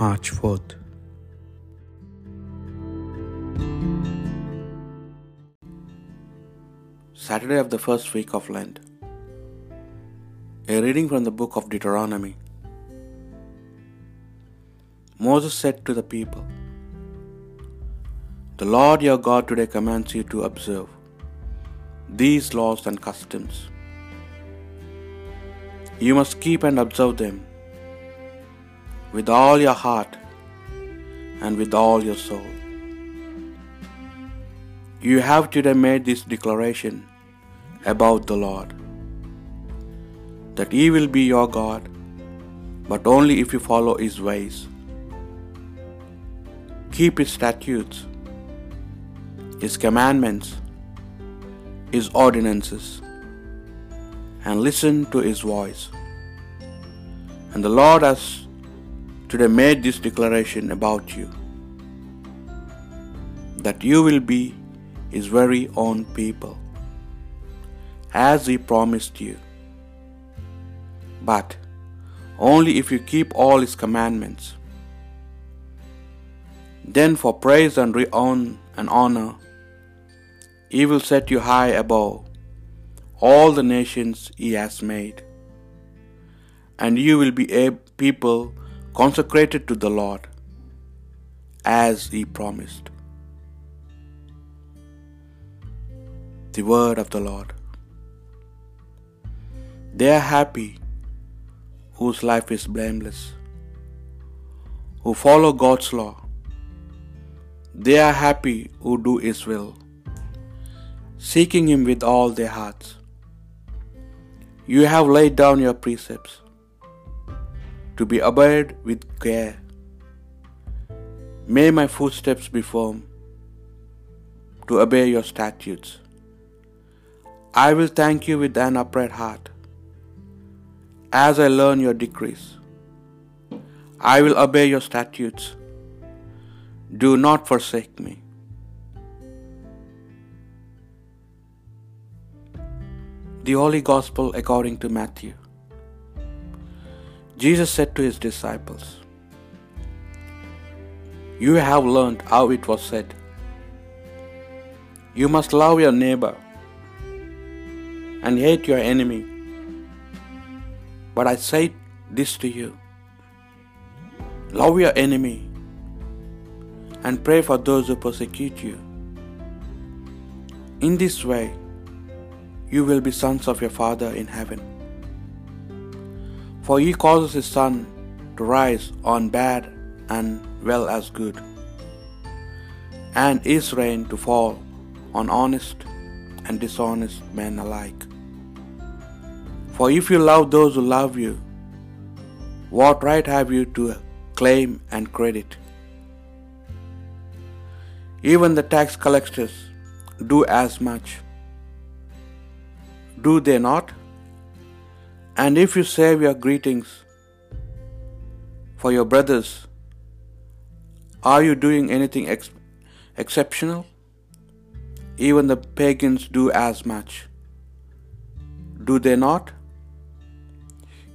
March 4th. Saturday of the first week of Lent. A reading from the book of Deuteronomy. Moses said to the people, The Lord your God today commands you to observe these laws and customs. You must keep and observe them with all your heart and with all your soul. You have today made this declaration about the Lord that He will be your God, but only if you follow His ways. Keep His statutes, His commandments, His ordinances, and listen to His voice. And the Lord has today made this declaration about you that you will be His very own people, as He promised you. But only if you keep all His commandments. Then, for praise and renown and honor, He will set you high above all the nations He has made, and you will be a people consecrated to the Lord, as He promised. The word of the Lord. They are happy whose life is blameless, who follow God's law. They are happy who do His will, seeking Him with all their hearts. You have laid down your precepts to be obeyed with care. May my footsteps be firm to obey your statutes. I will thank you with an upright heart as I learn your decrees. I will obey your statutes. Do not forsake me. The Holy Gospel according to Matthew. Jesus said to his disciples, You have learned how it was said, You must love your neighbor and hate your enemy. But I say this to you love your enemy and pray for those who persecute you. In this way, you will be sons of your Father in heaven. For he causes his sun to rise on bad and well as good, and his rain to fall on honest and dishonest men alike. For if you love those who love you, what right have you to claim and credit? Even the tax collectors do as much. Do they not? And if you save your greetings for your brothers, are you doing anything ex- exceptional? Even the pagans do as much. Do they not?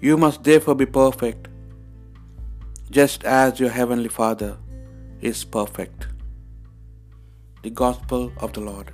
You must therefore be perfect, just as your heavenly Father is perfect. The Gospel of the Lord.